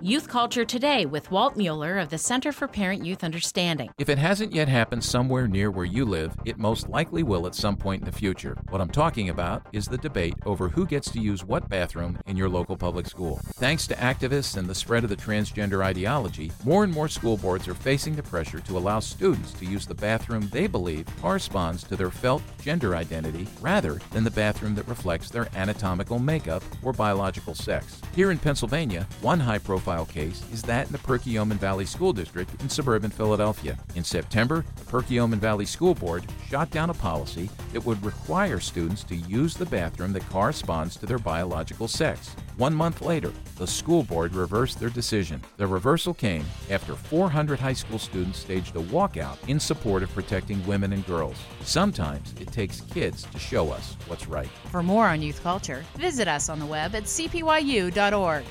Youth Culture Today with Walt Mueller of the Center for Parent Youth Understanding. If it hasn't yet happened somewhere near where you live, it most likely will at some point in the future. What I'm talking about is the debate over who gets to use what bathroom in your local public school. Thanks to activists and the spread of the transgender ideology, more and more school boards are facing the pressure to allow students to use the bathroom they believe corresponds to their felt gender identity rather than the bathroom that reflects their anatomical makeup or biological sex. Here in Pennsylvania, one high profile profile case is that in the Perkiomen Valley School District in suburban Philadelphia. In September, the Perkiomen Valley School Board shot down a policy that would require students to use the bathroom that corresponds to their biological sex. One month later, the school board reversed their decision. The reversal came after 400 high school students staged a walkout in support of protecting women and girls. Sometimes it takes kids to show us what's right. For more on youth culture, visit us on the web at cpyu.org.